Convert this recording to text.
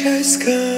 Francesca.